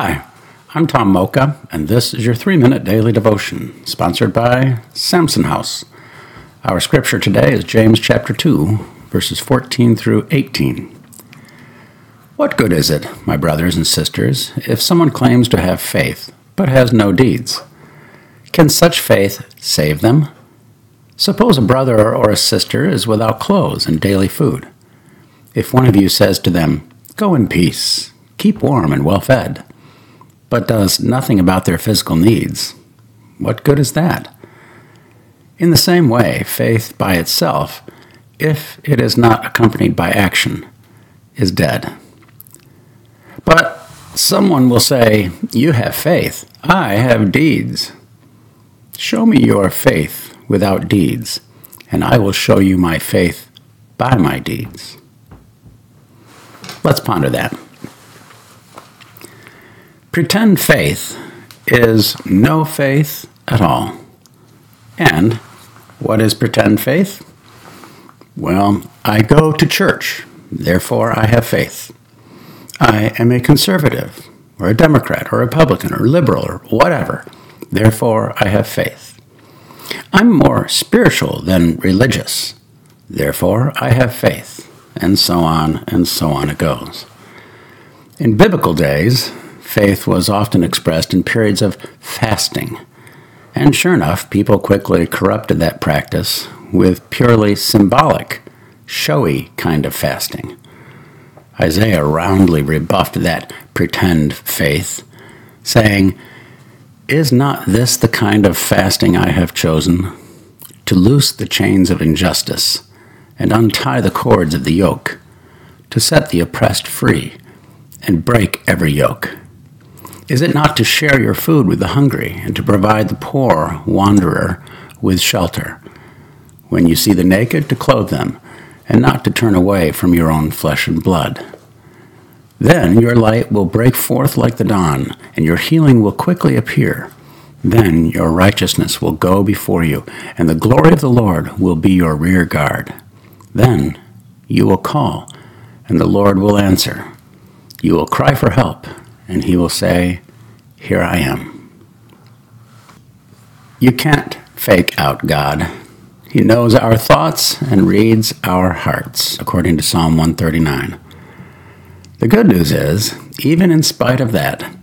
Hi, I'm Tom Mocha, and this is your three minute daily devotion, sponsored by Samson House. Our scripture today is James chapter 2, verses 14 through 18. What good is it, my brothers and sisters, if someone claims to have faith but has no deeds? Can such faith save them? Suppose a brother or a sister is without clothes and daily food. If one of you says to them, Go in peace, keep warm and well fed, but does nothing about their physical needs, what good is that? In the same way, faith by itself, if it is not accompanied by action, is dead. But someone will say, You have faith, I have deeds. Show me your faith without deeds, and I will show you my faith by my deeds. Let's ponder that. Pretend faith is no faith at all. And what is pretend faith? Well, I go to church, therefore I have faith. I am a conservative, or a Democrat, or a Republican, or liberal, or whatever, therefore I have faith. I'm more spiritual than religious, therefore I have faith, and so on and so on it goes. In biblical days, faith was often expressed in periods of fasting. And sure enough, people quickly corrupted that practice with purely symbolic, showy kind of fasting. Isaiah roundly rebuffed that pretend faith, saying, Is not this the kind of fasting I have chosen? To loose the chains of injustice and untie the cords of the yoke, to set the oppressed free and break every yoke. Is it not to share your food with the hungry and to provide the poor wanderer with shelter? When you see the naked, to clothe them, and not to turn away from your own flesh and blood. Then your light will break forth like the dawn, and your healing will quickly appear. Then your righteousness will go before you, and the glory of the Lord will be your rear guard. Then you will call, and the Lord will answer. You will cry for help and he will say, Here I am. You can't fake out God. He knows our thoughts and reads our hearts, according to Psalm 139. The good news is, even in spite of that,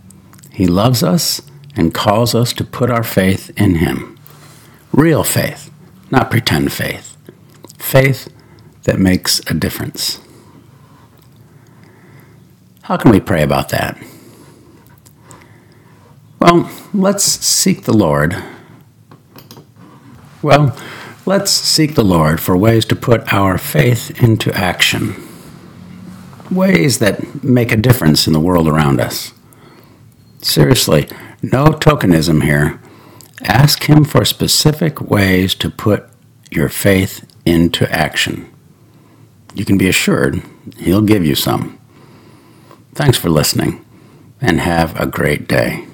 He loves us and calls us to put our faith in Him. Real faith, not pretend faith. Faith that makes a difference. How can we pray about that? Well, let's seek the Lord. Well, let's seek the Lord for ways to put our faith into action. Ways that make a difference in the world around us. Seriously, no tokenism here. Ask Him for specific ways to put your faith into action. You can be assured He'll give you some. Thanks for listening, and have a great day.